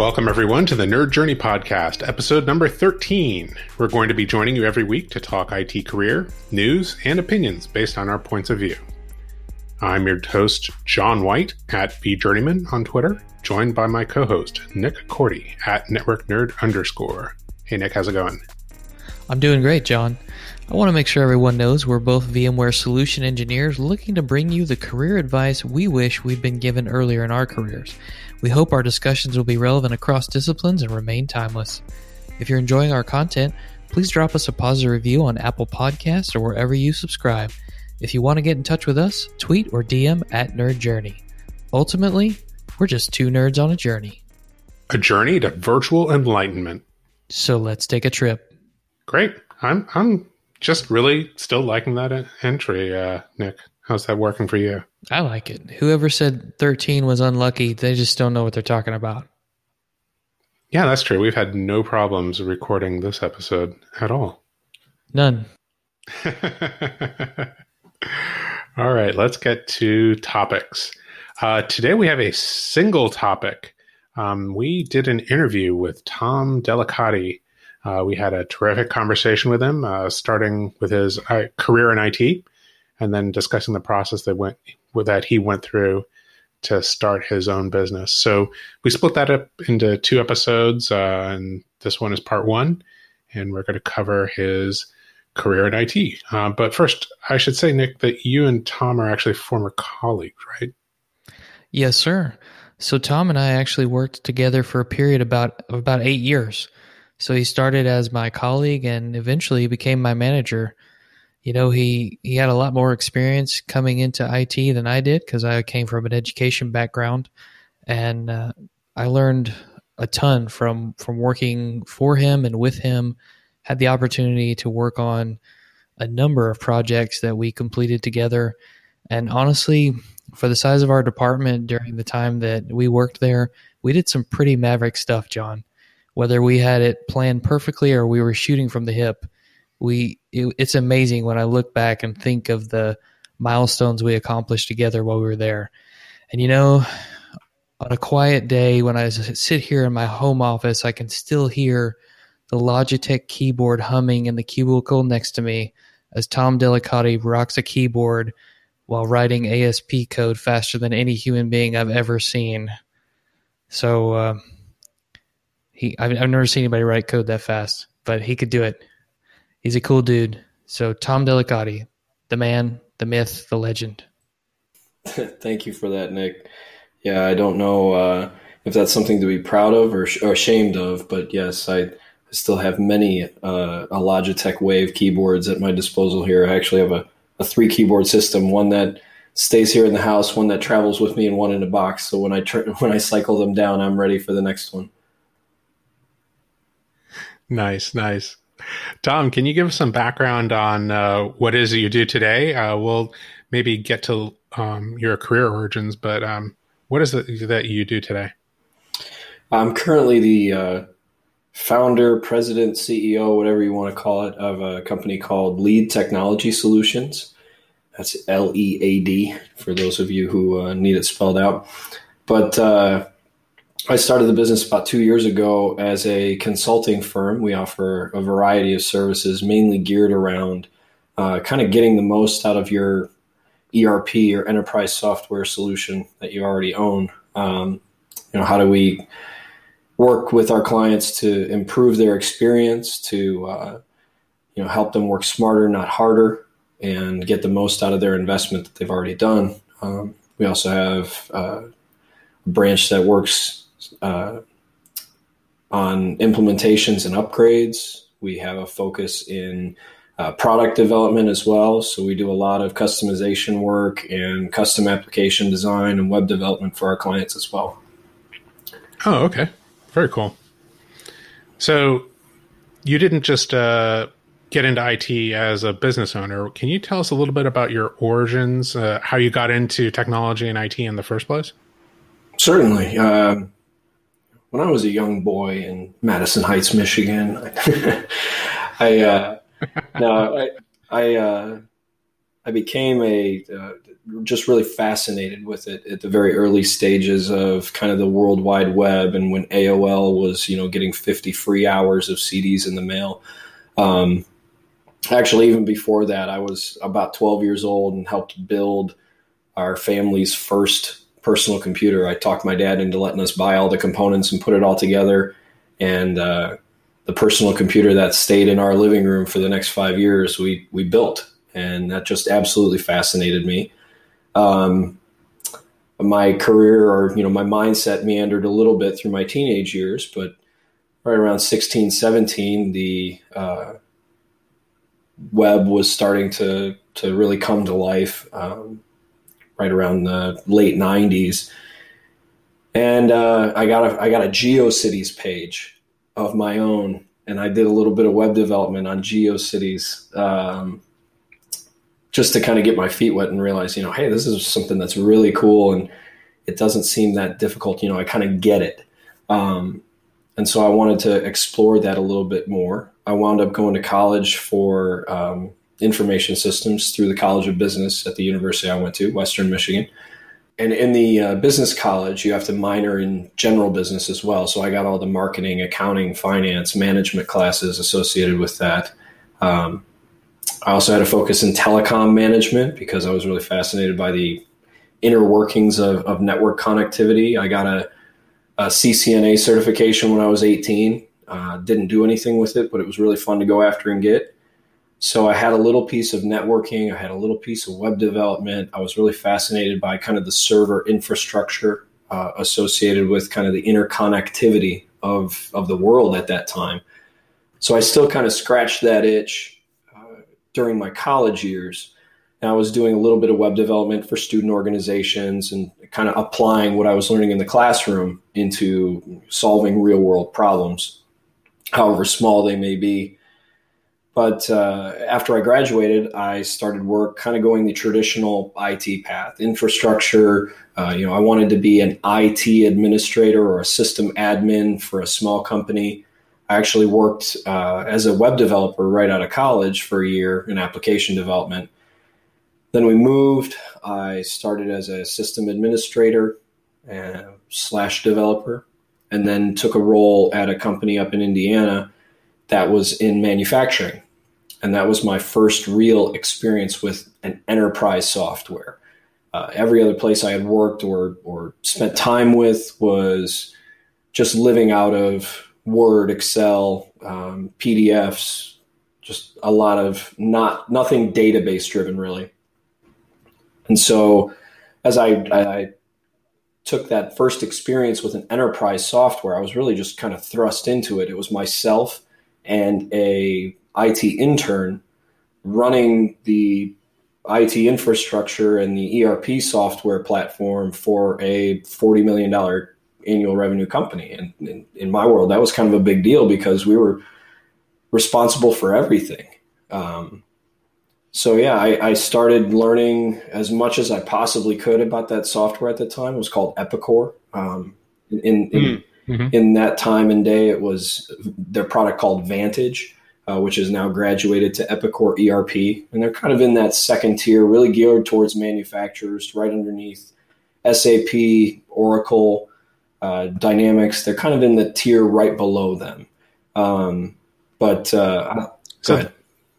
Welcome, everyone, to the Nerd Journey Podcast, episode number 13. We're going to be joining you every week to talk IT career, news, and opinions based on our points of view. I'm your host, John White, at VJourneyman on Twitter, joined by my co host, Nick Korte, at Network Nerd underscore. Hey, Nick, how's it going? I'm doing great, John. I want to make sure everyone knows we're both VMware solution engineers looking to bring you the career advice we wish we'd been given earlier in our careers. We hope our discussions will be relevant across disciplines and remain timeless. If you're enjoying our content, please drop us a positive review on Apple Podcasts or wherever you subscribe. If you want to get in touch with us, tweet or DM at Nerd Journey. Ultimately, we're just two nerds on a journey. A journey to virtual enlightenment. So let's take a trip. Great. I'm I'm just really still liking that entry, uh, Nick. How's that working for you? I like it. Whoever said 13 was unlucky, they just don't know what they're talking about. Yeah, that's true. We've had no problems recording this episode at all. None. all right, let's get to topics. Uh, today we have a single topic. Um, we did an interview with Tom Delicati, uh, we had a terrific conversation with him, uh, starting with his uh, career in IT, and then discussing the process that went that he went through to start his own business. So we split that up into two episodes, uh, and this one is part one, and we're going to cover his career in IT. Uh, but first, I should say, Nick, that you and Tom are actually former colleagues, right? Yes, sir. So Tom and I actually worked together for a period about about eight years. So he started as my colleague and eventually became my manager. You know, he, he had a lot more experience coming into IT than I did because I came from an education background. And uh, I learned a ton from, from working for him and with him. Had the opportunity to work on a number of projects that we completed together. And honestly, for the size of our department during the time that we worked there, we did some pretty maverick stuff, John whether we had it planned perfectly or we were shooting from the hip. We it, it's amazing when I look back and think of the milestones we accomplished together while we were there. And you know, on a quiet day when I sit here in my home office, I can still hear the Logitech keyboard humming in the cubicle next to me as Tom Delicati rocks a keyboard while writing ASP code faster than any human being I've ever seen. So, uh, he I've, I've never seen anybody write code that fast, but he could do it. He's a cool dude. So Tom Delicati, the man, the myth, the legend. Thank you for that, Nick. Yeah, I don't know uh, if that's something to be proud of or, or ashamed of, but yes, I, I still have many uh, a Logitech Wave keyboards at my disposal here. I actually have a, a three keyboard system, one that stays here in the house, one that travels with me, and one in a box. So when I tr- when I cycle them down, I'm ready for the next one. Nice, nice. Tom, can you give us some background on uh, what is it you do today? Uh, we'll maybe get to um, your career origins, but um, what is it that you do today? I'm currently the uh, founder, president, CEO, whatever you want to call it, of a company called Lead Technology Solutions. That's L E A D for those of you who uh, need it spelled out. But uh, I started the business about two years ago as a consulting firm. We offer a variety of services, mainly geared around uh, kind of getting the most out of your ERP or enterprise software solution that you already own. Um, you know, how do we work with our clients to improve their experience, to uh, you know help them work smarter, not harder, and get the most out of their investment that they've already done. Um, we also have uh, a branch that works uh, on implementations and upgrades. We have a focus in uh, product development as well. So we do a lot of customization work and custom application design and web development for our clients as well. Oh, okay. Very cool. So you didn't just uh, get into IT as a business owner. Can you tell us a little bit about your origins, uh, how you got into technology and IT in the first place? Certainly. Um, when I was a young boy in Madison Heights, Michigan, I uh, I, I uh, I became a uh, just really fascinated with it at the very early stages of kind of the World Wide Web and when AOL was you know getting 50 free hours of CDs in the mail. Um, actually, even before that, I was about 12 years old and helped build our family's first personal computer. I talked my dad into letting us buy all the components and put it all together. And uh, the personal computer that stayed in our living room for the next five years, we we built, and that just absolutely fascinated me. Um, my career, or you know, my mindset meandered a little bit through my teenage years, but right around 16, 17, the uh, web was starting to to really come to life. Um, right around the late '90s, and uh, I got a I got a GeoCities page of my own, and I did a little bit of web development on GeoCities. Um, just to kind of get my feet wet and realize, you know, hey, this is something that's really cool and it doesn't seem that difficult. You know, I kind of get it. Um, and so I wanted to explore that a little bit more. I wound up going to college for um, information systems through the College of Business at the university I went to, Western Michigan. And in the uh, business college, you have to minor in general business as well. So I got all the marketing, accounting, finance, management classes associated with that. Um, I also had a focus in telecom management because I was really fascinated by the inner workings of, of network connectivity. I got a, a, CCNA certification when I was 18. Uh, didn't do anything with it, but it was really fun to go after and get. So I had a little piece of networking, I had a little piece of web development. I was really fascinated by kind of the server infrastructure uh, associated with kind of the interconnectivity of of the world at that time. So I still kind of scratched that itch uh, during my college years. And I was doing a little bit of web development for student organizations and kind of applying what I was learning in the classroom into solving real world problems, however small they may be. But uh, after I graduated, I started work kind of going the traditional IT path, infrastructure. Uh, you know, I wanted to be an IT administrator or a system admin for a small company. I actually worked uh, as a web developer right out of college for a year in application development. Then we moved. I started as a system administrator uh, slash developer, and then took a role at a company up in Indiana that was in manufacturing. And that was my first real experience with an enterprise software. Uh, every other place I had worked or, or spent time with was just living out of Word, Excel, um, PDFs, just a lot of not nothing database driven really. And so, as I, I took that first experience with an enterprise software, I was really just kind of thrust into it. It was myself and a IT intern running the IT infrastructure and the ERP software platform for a $40 million annual revenue company. And in, in, my world, that was kind of a big deal because we were responsible for everything. Um, so yeah, I, I, started learning as much as I possibly could about that software at the time. It was called Epicor. Um, in in, mm. Mm-hmm. in that time and day, it was their product called Vantage, uh, which is now graduated to Epicor ERP, and they're kind of in that second tier, really geared towards manufacturers, right underneath SAP, Oracle, uh, Dynamics. They're kind of in the tier right below them. Um, but uh, so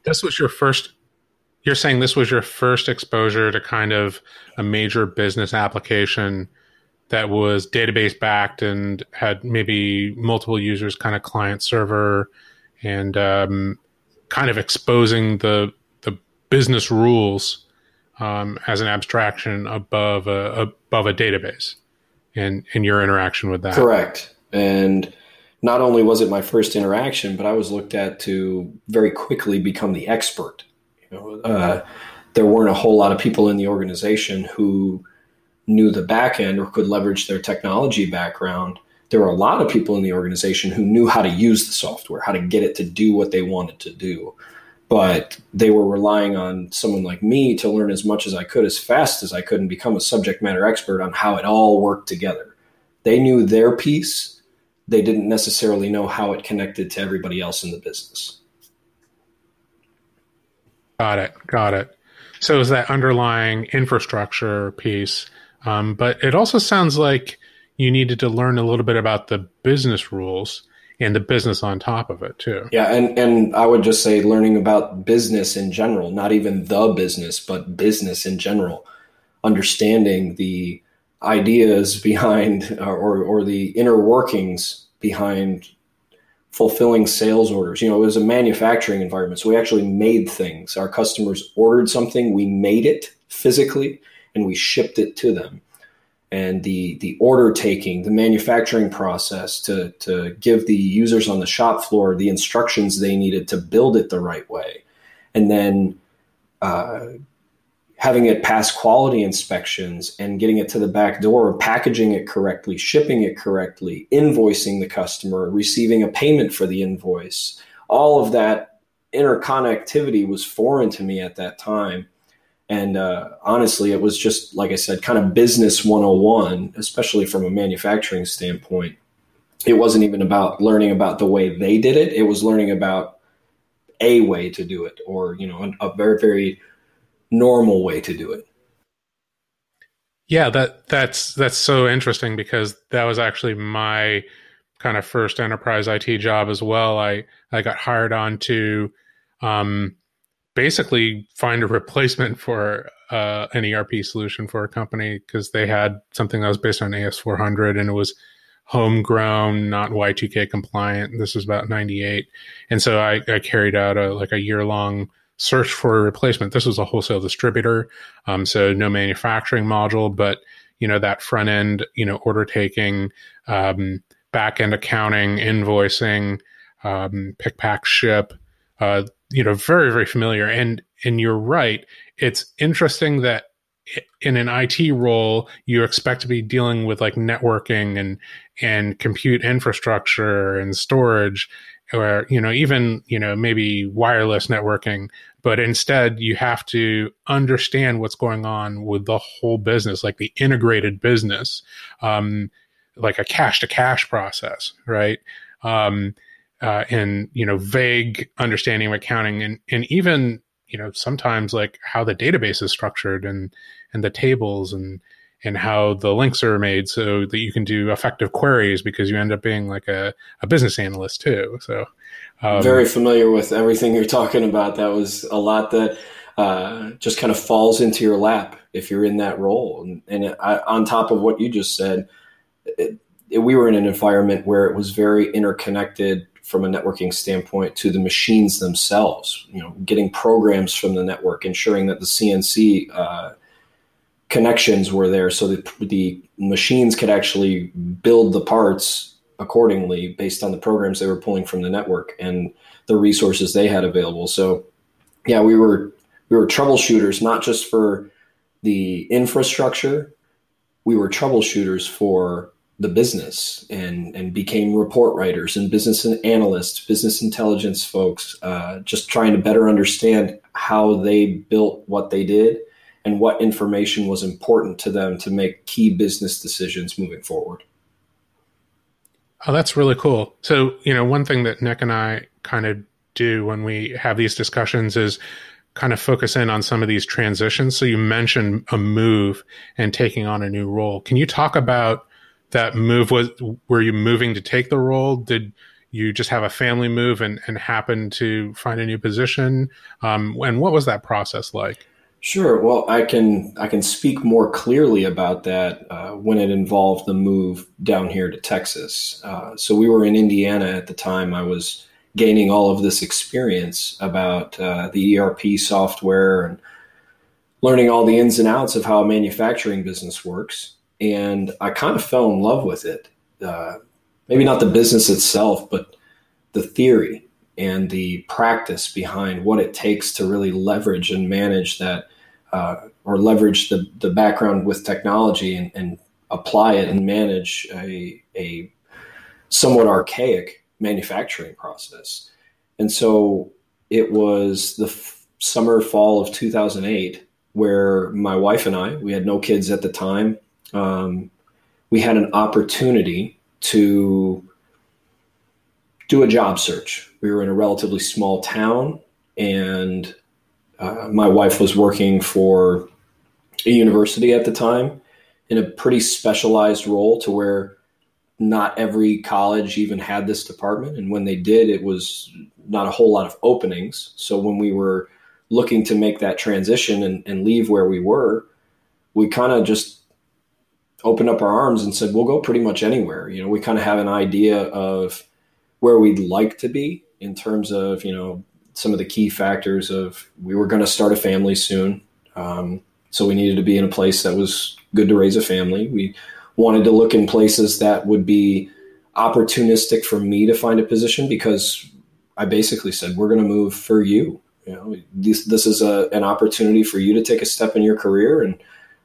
this was your first you're saying this was your first exposure to kind of a major business application that was database backed and had maybe multiple users, kind of client server, and um, kind of exposing the the business rules um, as an abstraction above a above a database, and in your interaction with that. Correct, and not only was it my first interaction, but I was looked at to very quickly become the expert. You know, uh, there weren't a whole lot of people in the organization who knew the back end or could leverage their technology background, there were a lot of people in the organization who knew how to use the software, how to get it to do what they wanted to do. But they were relying on someone like me to learn as much as I could, as fast as I could, and become a subject matter expert on how it all worked together. They knew their piece, they didn't necessarily know how it connected to everybody else in the business. Got it. Got it. So it was that underlying infrastructure piece, um, but it also sounds like you needed to learn a little bit about the business rules and the business on top of it too. Yeah, and and I would just say learning about business in general, not even the business, but business in general, understanding the ideas behind or or the inner workings behind fulfilling sales orders. You know, it was a manufacturing environment, so we actually made things. Our customers ordered something, we made it physically, and we shipped it to them and the the order taking, the manufacturing process to to give the users on the shop floor the instructions they needed to build it the right way, and then uh, having it pass quality inspections and getting it to the back door, packaging it correctly, shipping it correctly, invoicing the customer, receiving a payment for the invoice. All of that interconnectivity was foreign to me at that time and uh, honestly, it was just, like I said, kind of business 101, especially from a manufacturing standpoint. It wasn't even about learning about the way they did it, it was learning about a way to do it or, you know, a very, very normal way to do it. Yeah, that that's that's so interesting because that was actually my kind of first enterprise IT job as well. I I got hired on to um, basically find a replacement for uh, an ERP solution for a company because they had something that was based on AS400 and it was homegrown, not Y2K compliant. This was about 98. And so I, I carried out a like a year long search for a replacement. This was a wholesale distributor. Um, so no manufacturing module, but you know, that front end, you know, order taking, um, back end accounting, invoicing, um, pick, pack, ship, uh, you know, very, very familiar. And, and you're right. It's interesting that in an IT role, you expect to be dealing with like networking and, and compute infrastructure and storage or, you know, even, you know, maybe wireless networking, but instead you have to understand what's going on with the whole business, like the integrated business, um, like a cash to cash process, right? Um, uh, and you know vague understanding of accounting and and even you know sometimes like how the database is structured and and the tables and and how the links are made so that you can do effective queries because you end up being like a, a business analyst too. So um, very familiar with everything you're talking about. That was a lot that uh, just kind of falls into your lap if you're in that role. And, and I, on top of what you just said it, it, we were in an environment where it was very interconnected from a networking standpoint to the machines themselves. You know, getting programs from the network, ensuring that the CNC uh, connections were there, so that the machines could actually build the parts accordingly based on the programs they were pulling from the network and the resources they had available. So, yeah, we were we were troubleshooters not just for the infrastructure, we were troubleshooters for the business and and became report writers and business analysts, business intelligence folks, uh, just trying to better understand how they built what they did and what information was important to them to make key business decisions moving forward. Oh, that's really cool. So, you know, one thing that Nick and I kind of do when we have these discussions is kind of focus in on some of these transitions. So, you mentioned a move and taking on a new role. Can you talk about that move was were you moving to take the role? Did you just have a family move and, and happen to find a new position? Um, and what was that process like? Sure. Well i can i can speak more clearly about that uh, when it involved the move down here to texas. Uh, so we were in indiana at the time. I was gaining all of this experience about uh, the erp software and learning all the ins and outs of how a manufacturing business works and I kind of fell in love with it. Uh, maybe not the business itself, but the theory and the practice behind what it takes to really leverage and manage that, uh, or leverage the the background with technology and, and apply it and manage a a somewhat archaic manufacturing process. And so it was the f- summer fall of 2008 where my wife and I, we had no kids at the time um, we had an opportunity to do a job search. We were in a relatively small town, and Uh, my wife was working for a university at the time in a pretty specialized role to where not every college even had this department. And when they did, it was not a whole lot of openings. So when we were looking to make that transition and, and leave where we were, we kind of just opened up our arms and said, we'll go pretty much anywhere. You know, we kind of have an idea of where we'd like to be in terms of, you know, some of the key factors of we were going to start a family soon. Um, so we needed to be in a place that was good to raise a family. We wanted to look in places that would be opportunistic for me to find a position because I basically said, we're going to move for you. You know, this, this is a, an opportunity for you to take a step in your career and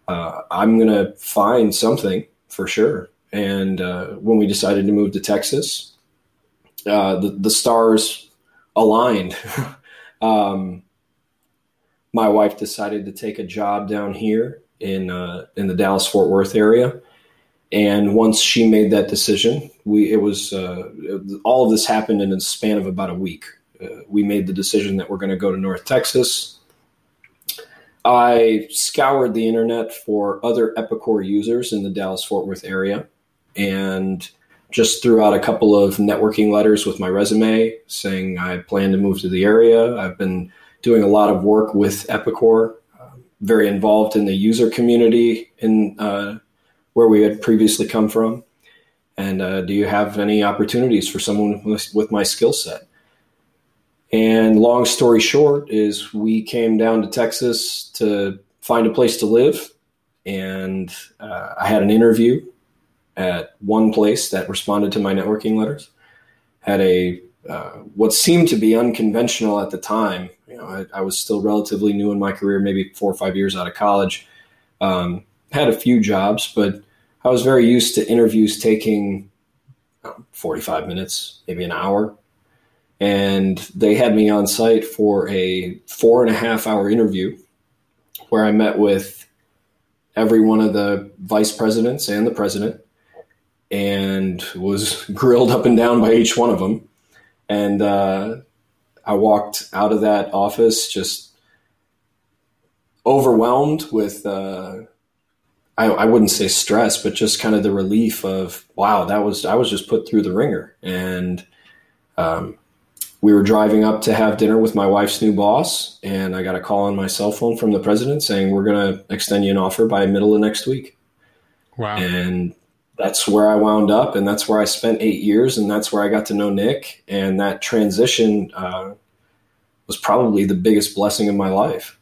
uh, I'm going to find something for sure. And uh, when we decided to move to Texas, uh, the, the stars aligned. um, my wife decided to take a job down here in uh, in the Dallas Fort Worth area, and once she made that decision, we it was uh, all of this happened in a span of about a week. Uh, we made the decision that we're going to go to North Texas I scoured the internet for other Epicor users in the Dallas Fort Worth area and just threw out a couple of networking letters with my resume saying I plan to move to the area. I've been doing a lot of work with Epicor, uh, very involved in the user community in uh, where we had previously come from. And uh, do you have any opportunities for someone with my skill set? And long story short is we came down to Texas to find a place to live. And uh, I had an interview at one place that responded to my networking letters. Had a uh, what seemed to be unconventional at the time. You know, I, I, was still relatively new in my career, maybe four or five years out of college. Um, had a few jobs, but I was very used to interviews taking 45 minutes, maybe an hour and they had me on site for a four and a half hour interview where I met with every one of the vice presidents and the president and was grilled up and down by each one of them. And uh, I walked out of that office just overwhelmed with, uh, I, I, wouldn't say stress, but just kind of the relief of, wow, that was, I was just put through the ringer. And um, we were driving up to have dinner with my wife's new boss, and I got a call on my cell phone from the president saying, We're going to extend you an offer by middle of next week. Wow. And that's where I wound up, and that's where I spent eight years, and that's where I got to know Nick. And that transition uh, was probably the biggest blessing of my life.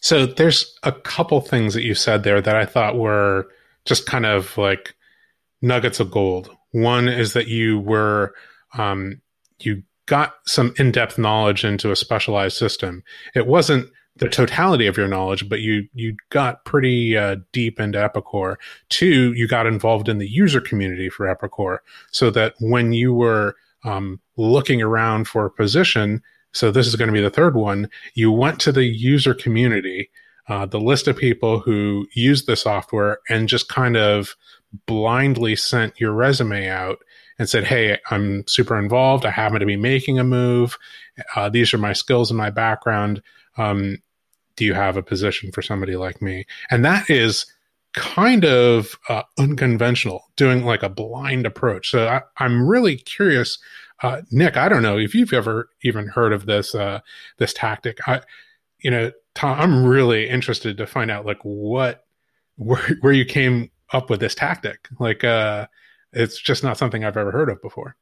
So there's a couple things that you said there that I thought were just kind of like nuggets of gold. One is that you were um, you got some in-depth knowledge into a specialized system. It wasn't the totality of your knowledge, but you you got pretty uh, deep into Epicor. Two, you got involved in the user community for Epicor, so that when you were um, looking around for a position, so this is going to be the third one, you went to the user community, uh, the list of people who use the software, and just kind of blindly sent your resume out and said, Hey, I'm super involved. I happen to be making a move. Uh, these are my skills and my background. Um, do you have a position for somebody like me? And that is kind of uh, unconventional, doing like a blind approach. So I, am really curious, uh, Nick. I don't know if you've ever even heard of this uh, this tactic. I, you know, Tom, I'm really interested to find out like what where where you came up with this tactic. Like, uh, it's just not something I've ever heard of before.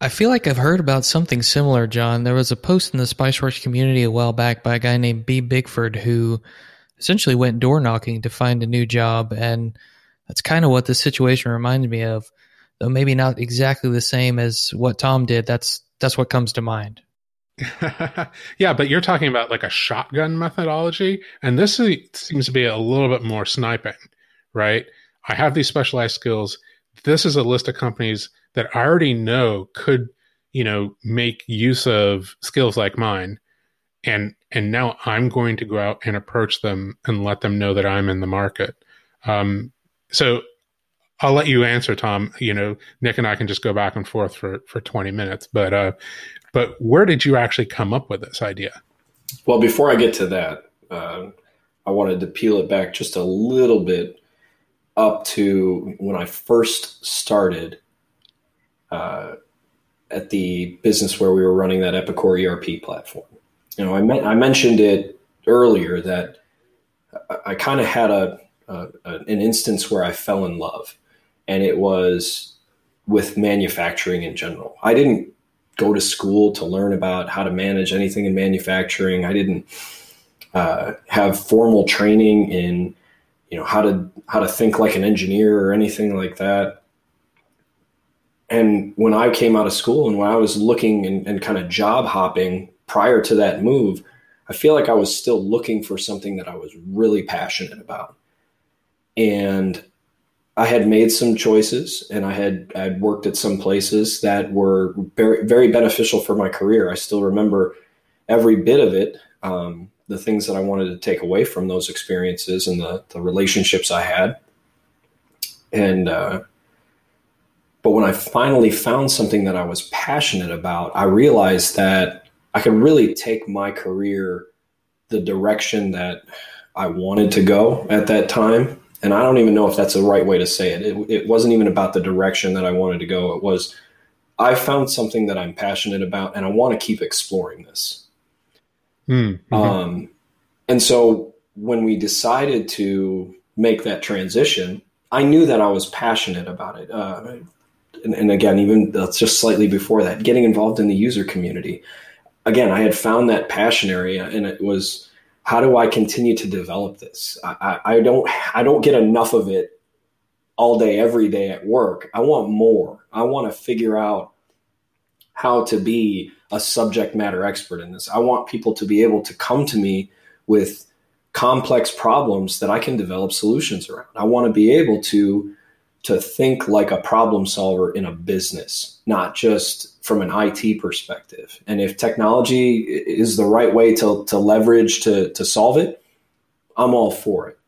I feel like I've heard about something similar, John. There was a post in the Spiceworks community a while back by a guy named B. Bigford who essentially went door knocking to find a new job. And that's kind of what this situation reminded me of, though maybe not exactly the same as what Tom did. That's, that's what comes to mind. yeah, but you're talking about like a shotgun methodology. And this is, seems to be a little bit more sniping, right? I have these specialized skills this is a list of companies that I already know could, you know, make use of skills like mine. And and now I'm going to go out and approach them and let them know that I'm in the market. Um, so I'll let you answer, Tom. You know, Nick and I can just go back and forth for for 20 minutes. But uh, but where did you actually come up with this idea? Well, before I get to that, uh, I wanted to peel it back just a little bit up to when I first started uh, at the business where we were running that Epicor ERP platform. You know, I, me- I mentioned it earlier that I, I kind of had a, a, an instance where I fell in love, and it was with manufacturing in general. I didn't go to school to learn about how to manage anything in manufacturing. I didn't uh, have formal training in you know how to how to think like an engineer or anything like that. And when i came out of school and when i was looking and, and kind of job hopping prior to that move i feel like i was still looking for something that i was really passionate about. And i had made some choices and i had i worked at some places that were very very beneficial for my career. I still remember every bit of it um, the things that I wanted to take away from those experiences and the, the relationships I had. And, uh, but when I finally found something that I was passionate about, I realized that I could really take my career the direction that I wanted to go at that time. And I don't even know if that's the right way to say it. it. It wasn't even about the direction that I wanted to go. It was, I found something that I'm passionate about and I want to keep exploring this. Mm-hmm. Um, and so when we decided to make that transition, I knew that I was passionate about it. Uh, and, and, again, even just slightly before that, getting involved in the user community. Again, I had found that passion area, and it was how do I continue to develop this? I, I, I don't I don't get enough of it all day, every day at work. I want more. I want to figure out how to be a subject matter expert in this. I want people to be able to come to me with complex problems that I can develop solutions around. I want to be able to to think like a problem solver in a business, not just from an IT perspective. And if technology is the right way to, to leverage to, to solve it, I'm all for it.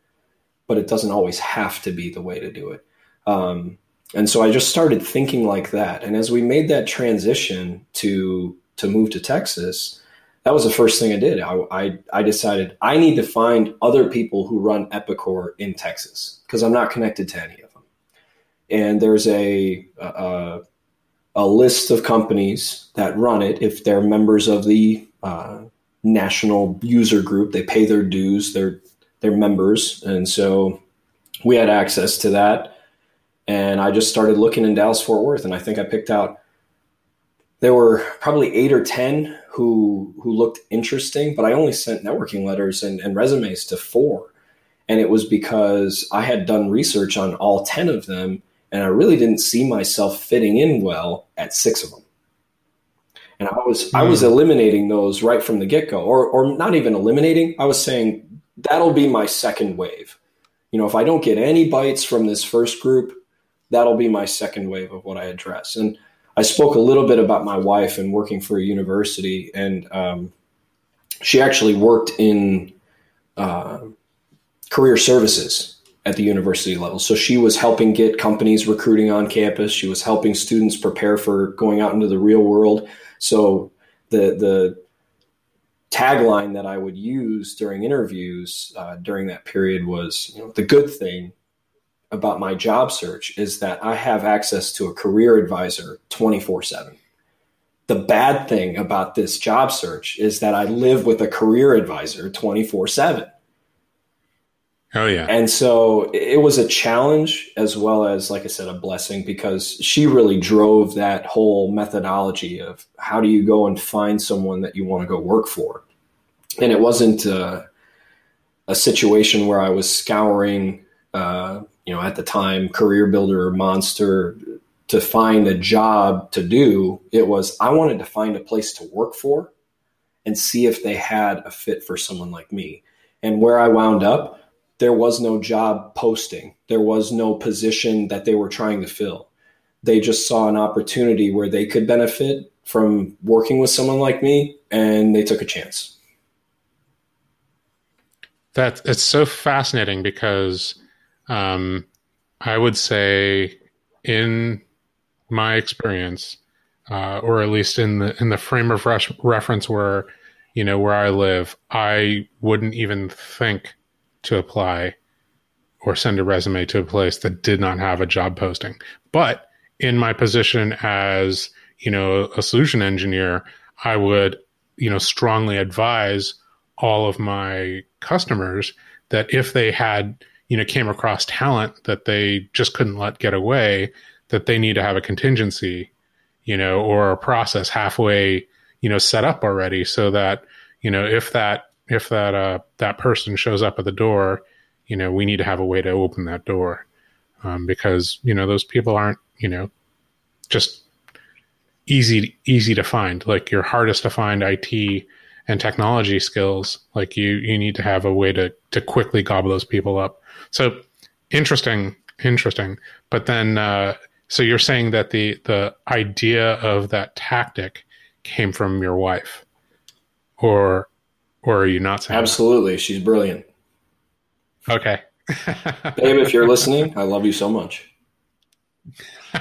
But it doesn't always have to be the way to do it. Um, and so I just started thinking like that. And as we made that transition to to move to Texas, that was the first thing I did. I, I, I decided I need to find other people who run Epicor in Texas because I'm not connected to any of them. And there's a, a, a list of companies that run it. If they're members of the uh, national user group, they pay their dues. They're they're members, and so we had access to that. And I just started looking in Dallas Fort Worth, and I think I picked out there were probably eight or ten who who looked interesting, but I only sent networking letters and, and resumes to four. And it was because I had done research on all 10 of them, and I really didn't see myself fitting in well at six of them. And I was mm. I was hmm. eliminating those right from the get-go, or or not even eliminating. I was saying that'll be my second wave. You know, if I don't get any bites from this first group, that'll be my second wave of what I address. And I spoke a little bit about my wife and working for a university, and um, she actually worked in uh, career services at the university level. So she was helping get companies recruiting on campus. She was helping students prepare for going out into the real world. So the the tagline that I would use during interviews uh, during that period was, you know, the good thing about my job search is that I have access to a career advisor 24 7. The bad thing about this job search is that I live with a career advisor 24 7. Oh, yeah. And so it was a challenge as well as, like I said, a blessing because she really drove that whole methodology of how do you go and find someone that you want to go work for. And it wasn't uh, a situation where I was scouring uh, you know, at the time, Career Builder or Monster to find a job to do. It was I wanted to find a place to work for and see if they had a fit for someone like me. And where I wound up, there was no job posting. There was no position that they were trying to fill. They just saw an opportunity where they could benefit from working with someone like me and they took a chance. That it's so fascinating because um, I would say, in my experience, uh, or at least in the in the frame of reference where you know, where I live, I wouldn't even think to apply or send a resume to a place that did not have a job posting. But in my position as, you know, a solution engineer, I would, you know, strongly advise all of my customers that if they had, you know, came across talent that they just couldn't let get away, that they need to have a contingency, you know, or a process halfway, you know, set up already so that, you know, if that if that uh that person shows up at the door, you know, we need to have a way to open that door. Um, because, you know, those people aren't, you know, just easy easy to find. Like your hardest to find IT and technology skills, like you you need to have a way to to quickly gobble those people up. So interesting, interesting. But then uh, so you're saying that the the idea of that tactic came from your wife, or or are you not saying? Absolutely, that? she's brilliant. Okay, babe, if you're listening, I love you so much.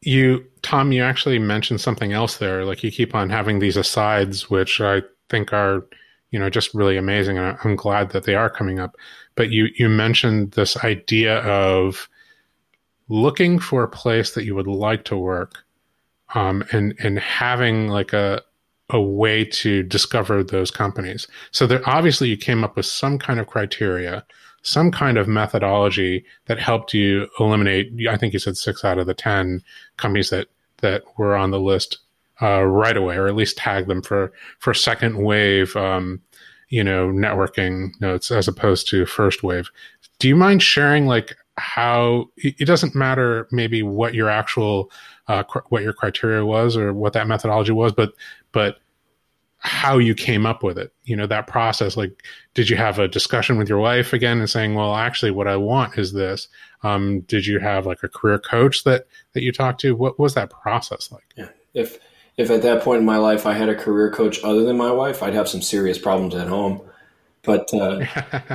you tom you actually mentioned something else there like you keep on having these asides which i think are you know just really amazing and i'm glad that they are coming up. But you you mentioned this idea of looking for a place that you would like to work um, and and having like a a way to discover those companies. So there obviously you came up with some kind of criteria some kind of methodology that helped you eliminate i think you said six out of the ten companies that that were on the list uh, right away or at least tag them for for second wave um, you know networking notes as opposed to first wave. Do you mind sharing like how it doesn't matter maybe what your actual uh, cr- what your criteria was or what that methodology was but but how you came up with it you know that process like did you have a discussion with your wife again and saying well actually what i want is this um, did you have like a career coach that that you talked to? What was that process like? Yeah. If if at that point in my life i had a career coach other than my wife i'd have some serious problems at home but uh,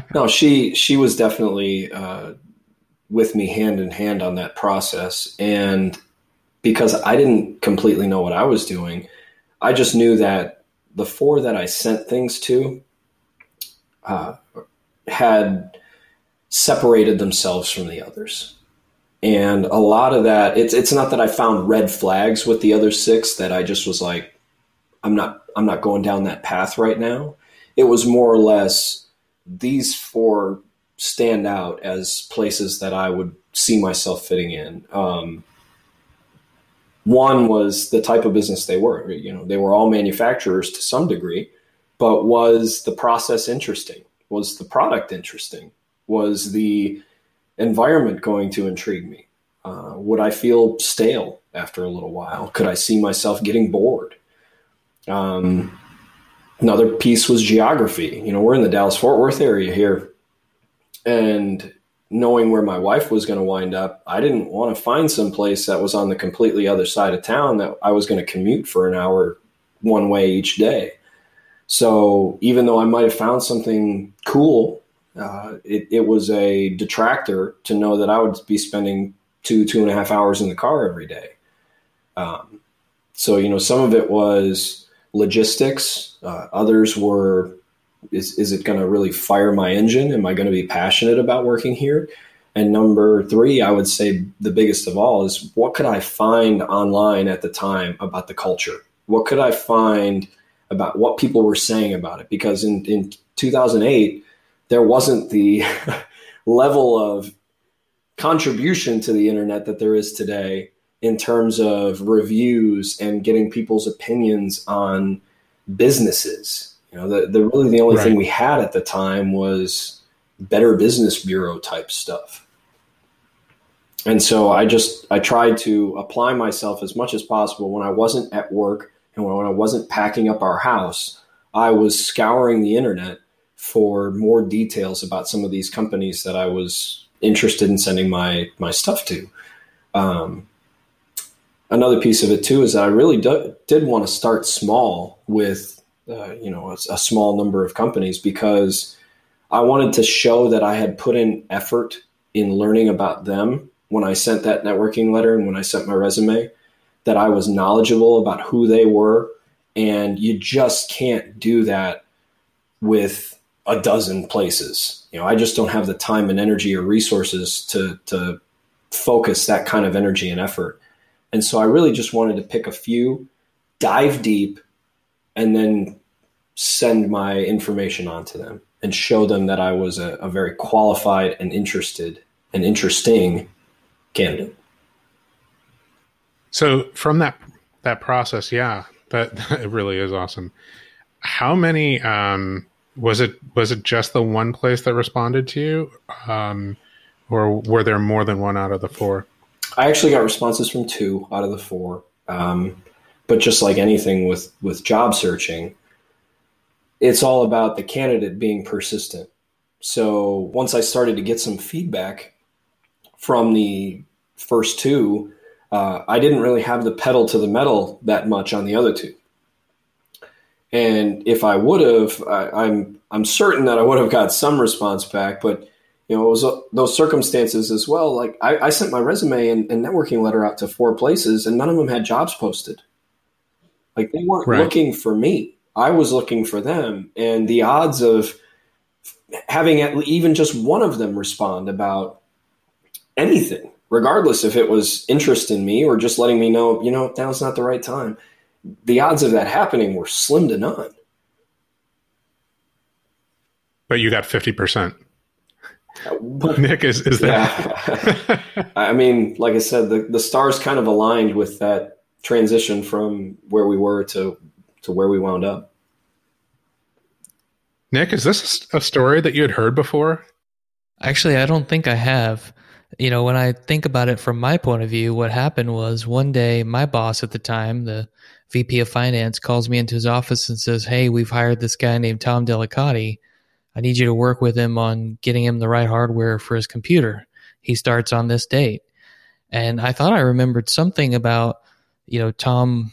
no she she was definitely uh, with me hand in hand on that process and because i didn't completely know what i was doing i just knew that the four that I sent things to uh, had separated themselves from the others. And a lot of that, it's it's not that I found red flags with the other six that I just was like, I'm not I'm not going down that path right now. It was more or less these four stand out as places that I would see myself fitting in. Um, one was the type of business they were. You know, they were all manufacturers to some degree, but was the process interesting? Was the product interesting? Was the environment going to intrigue me? Uh, would I feel stale after a little while? Could I see myself getting bored? Um, another piece was geography. You know, we're in the Dallas Fort Worth area here, and knowing where my wife was going to wind up, I didn't want to find some place that was on the completely other side of town that I was going to commute for an hour one way each day. So even though I might have found something cool, uh, it, it was a detractor to know that I would be spending two, two and a half hours in the car every day. Um, so, you know, some of it was logistics. Uh, others were is, is it going to really fire my engine? Am I going to be passionate about working here? And number three, I would say the biggest of all is what could I find online at the time about the culture? What could I find about what people were saying about it? Because in, in 2008, there wasn't the level of contribution to the internet that there is today in terms of reviews and getting people's opinions on businesses you know, the, the really the only right. thing we had at the time was Better Business Bureau type stuff. And so I just I tried to apply myself as much as possible when I wasn't at work and when I wasn't packing up our house. I was scouring the internet for more details about some of these companies that I was interested in sending my my stuff to. Um, another piece of it too is that I really do, did want to start small with uh, you know a, a, small number of companies because I wanted to show that I had put in effort in learning about them when I sent that networking letter and when I sent my resume. that I was knowledgeable about who they were. And you just can't do that with a dozen places. You know, I just don't have the time and energy or resources to, to focus that kind of energy and effort. And so I really just wanted to pick a few, dive deep, and then send my information on to them and show them that I was a, a very qualified and interested and interesting candidate. So from that that process, yeah, that, that really is awesome. How many um, was it? Was it just the one place that responded to you, um, or were there more than one out of the four? I actually got responses from two out of the four. Um, but just like anything with with job searching, it's all about the candidate being persistent. So once I started to get some feedback from the first two, uh, I didn't really have the pedal to the metal that much on the other two. And if I would have, I'm I'm certain that I would have got some response back. But you know, it was uh, those circumstances as well. Like I, I sent my resume and, and, networking letter out to four places, and none of them had jobs posted. Like they weren't right. looking for me. I was looking for them, and the odds of having even just one of them respond about anything regardless if it was interest in me or just letting me know, you know, now's not the right time. The odds of that happening were slim to none. But you got 50%. Nick, is, is that? Yeah. I mean, like I said, the, the stars kind of aligned with that transition from where we were to, to where we wound up. Nick, is this a story that you had heard before? Actually, I don't think I have you know, when I think about it from my point of view, what happened was one day my boss at the time, the VP of finance, calls me into his office and says, Hey, we've hired this guy named Tom Delicati. I need you to work with him on getting him the right hardware for his computer. He starts on this date. And I thought I remembered something about, you know, Tom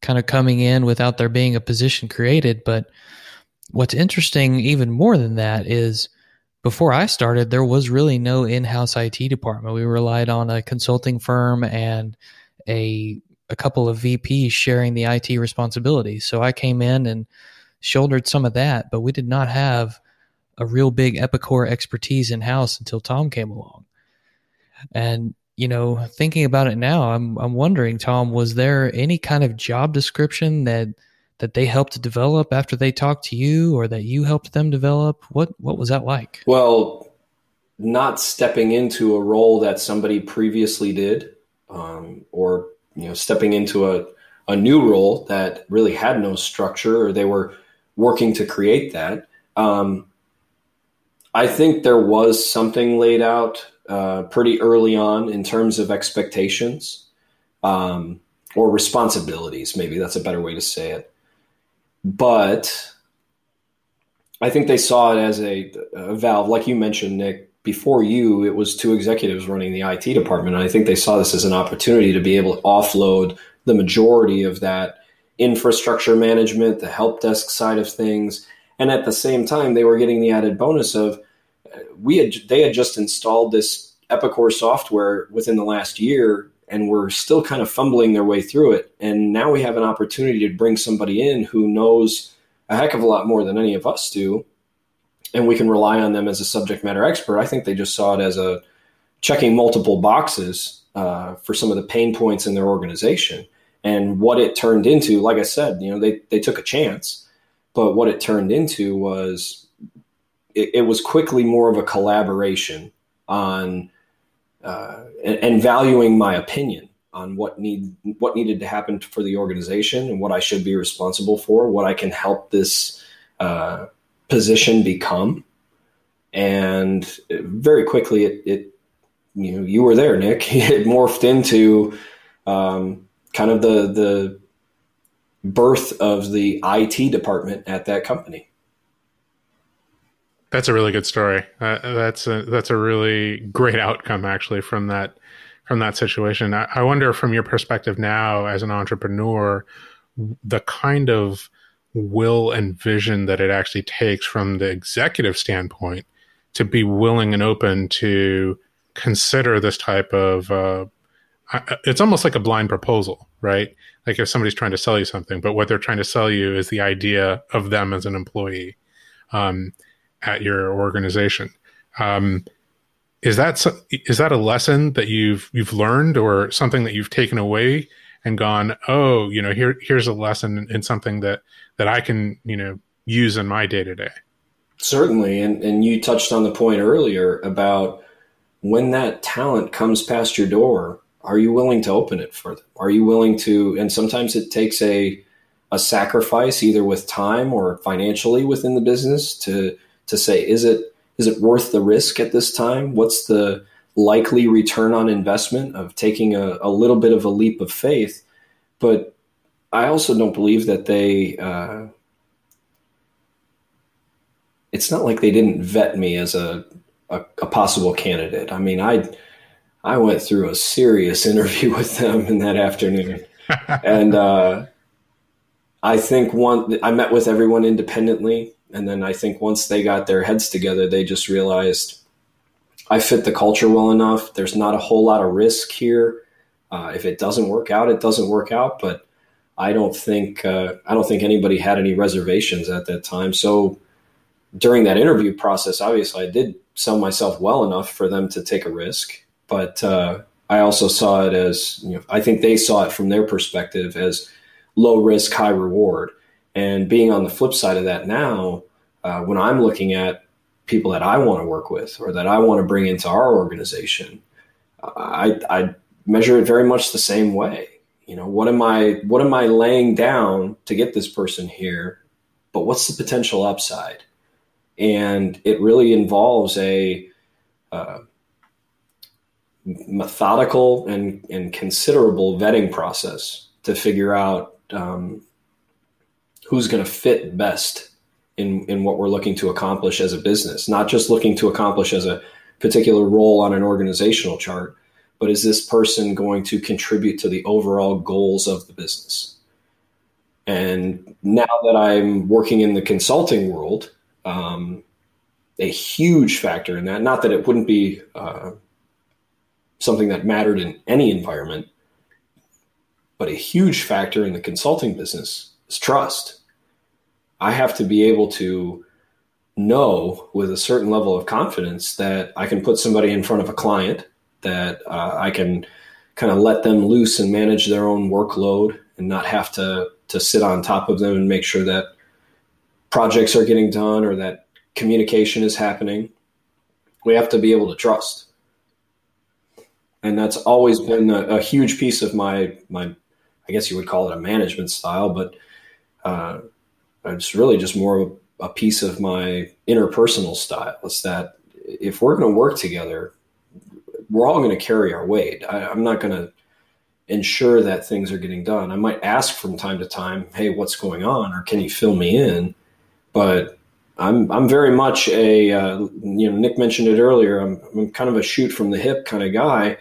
kind of coming in without there being a position created. But what's interesting even more than that is before I started, there was really no in-house IT department. We relied on a consulting firm and a a couple of VPs sharing the IT responsibilities. So I came in and shouldered some of that, but we did not have a real big Epicor expertise in house until Tom came along. And you know, thinking about it now, I'm I'm wondering, Tom, was there any kind of job description that that they helped develop after they talked to you or that you helped them develop? What what was that like? Well, not stepping into a role that somebody previously did, um, or you know, stepping into a a new role that really had no structure, or they were working to create that. Um, I think there was something laid out uh, pretty early on in terms of expectations um, or responsibilities. Maybe that's a better way to say it but I think they saw it as a, a, valve, like you mentioned, Nick. Before you, it was two executives running the IT department, and I think they saw this as an opportunity to be able to offload the majority of that infrastructure management, the help desk side of things, and at the same time, they were getting the added bonus of uh, we had they had just installed this Epicor software within the last year and we're still kind of fumbling their way through it. And now we have an opportunity to bring somebody in who knows a heck of a lot more than any of us do, and we can rely on them as a subject matter expert. I think they just saw it as a checking multiple boxes uh, for some of the pain points in their organization. And what it turned into, like I said, you know, they, they took a chance, but what it turned into was it, it was quickly more of a collaboration on uh, and, and, valuing my opinion on what need what needed to happen for the organization and what I should be responsible for, what I can help this uh, position become. And very quickly, it, it, you know you were there, Nick. It morphed into um, kind of the the birth of the IT department at that company. That's a really good story. Uh, that's a that's a really great outcome actually from that from that situation. I, I wonder from your perspective now as an entrepreneur, the kind of will and vision that it actually takes from the executive standpoint to be willing and open to consider this type of uh, it's almost like a blind proposal, right? Like if somebody's trying to sell you something, but what they're trying to sell you is the idea of them as an employee um, at your organization. Um, is that is that a lesson that you've you've learned, or something that you've taken away and gone, oh, you know, here here's a lesson in something that that I can you know use in my day to day. Certainly, and and you touched on the point earlier about when that talent comes past your door, are you willing to open it for them? Are you willing to? And sometimes it takes a a sacrifice, either with time or financially within the business, to to say, is it is it worth the risk at this time? What's the likely return on investment of taking a, a little bit of a leap of faith? But I also don't believe that they. Uh, it's not like they didn't vet me as a, a, a possible candidate. I mean, I I went through a serious interview with them in that afternoon, and uh, I think one I met with everyone independently, and then I think once they got their heads together, they just realized I fit the culture well enough. There's not a whole lot of risk here. Uh, if it doesn't work out, it doesn't work out. But I don't think uh, I don't think anybody had any reservations at that time. So during that interview process, obviously, I did sell myself well enough for them to take a risk. But uh, I also saw it as you know, I think they saw it from their perspective as low risk, high reward. And being on the flip side of that now, uh, when I'm looking at people that I want to work with or that I want to bring into our organization, I, I measure it very much the same way. You know, what am I what am I laying down to get this person here? But what's the potential upside? And it really involves a uh, methodical and, and considerable vetting process to figure out um, who's going to fit best in, in what we're looking to accomplish as a business, not just looking to accomplish as a particular role on an organizational chart, but is this person going to contribute to the overall goals of the business? And now that I'm working in the consulting world, um, a huge factor in that, not that it wouldn't be uh, something that mattered in any environment, but a huge factor in the consulting business is trust. I have to be able to know with a certain level of confidence that I can put somebody in front of a client, that uh, I can kind of let them loose and manage their own workload and not have to to sit on top of them and make sure that projects are getting done or that communication is happening. We have to be able to trust. And that's always been a, a huge piece of my my I guess you would call it a management style, but uh, it's really just more of a, a piece of my interpersonal style. It's that if we're going to work together, we're all going to carry our weight. I, I'm not going to ensure that things are getting done. I might ask from time to time, "Hey, what's going on?" or "Can you fill me in?" But I'm I'm very much a uh, you know Nick mentioned it earlier. I'm, I'm kind of a shoot from the hip kind of guy.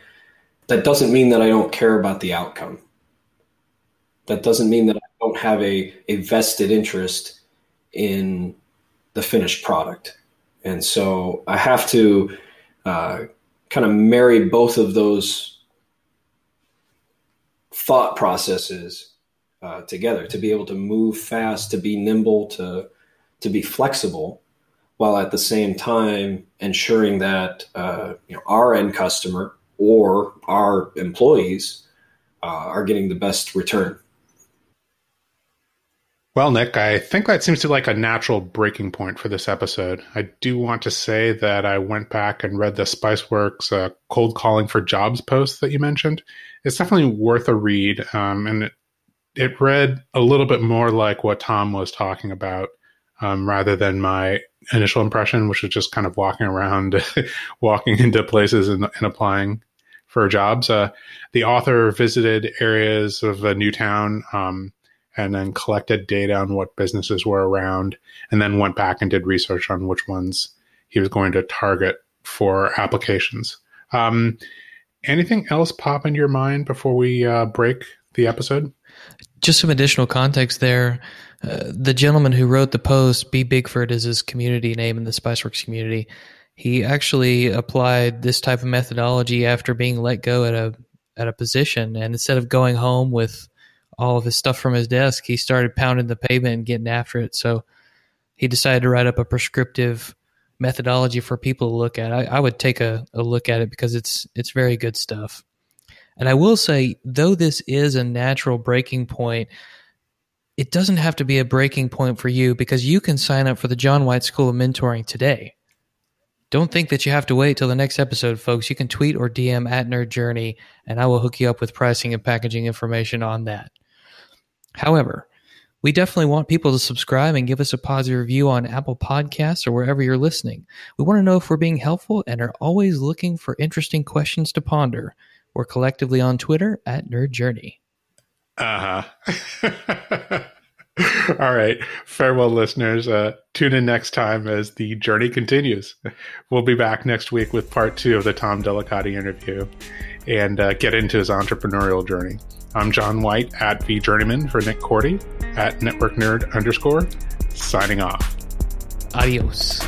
That doesn't mean that I don't care about the outcome. That doesn't mean that I don't have a a vested interest in the finished product. And so I have to uh, kind of marry both of those thought processes uh, together to be able to move fast, to be nimble, to to be flexible while at the same time ensuring that uh, you know, our end customer or our employees uh, are getting the best return. Well, Nick, I think that seems to like a natural breaking point for this episode. I do want to say that I went back and read the Spiceworks uh, cold calling for jobs post that you mentioned. It's definitely worth a read, um, and it, it read a little bit more like what Tom was talking about um, rather than my initial impression, which was just kind of walking around, walking into places and, and applying for jobs. Uh, the author visited areas of a new town um, and then collected data on what businesses were around, and then went back and did research on which ones he was going to target for applications. Um, anything else pop into your mind before we uh, break the episode? Just some additional context there. Uh, the gentleman who wrote the post, B. Bigford, is his community name in the Spiceworks community. He actually applied this type of methodology after being let go at a at a position, and instead of going home with all of his stuff from his desk, he started pounding the pavement and getting after it. So he decided to write up a prescriptive methodology for people to look at. I, I would take a, a look at it because it's it's very good stuff. And I will say, though this is a natural breaking point, it doesn't have to be a breaking point for you because you can sign up for the John White School of Mentoring today. Don't think that you have to wait till the next episode, folks. You can tweet or DM at Nerd Journey, and I will hook you up with pricing and packaging information on that. However, we definitely want people to subscribe and give us a positive review on Apple Podcasts or wherever you're listening. We want to know if we're being helpful and are always looking for interesting questions to ponder. We're collectively on Twitter at Nerd Journey. Uh huh. All right. Farewell, listeners. Uh, tune in next time as the journey continues. We'll be back next week with part two of the Tom Delicati interview and uh, get into his entrepreneurial journey. I'm John White at V Journeyman for Nick Korte at Network Nerd underscore signing off. Adios.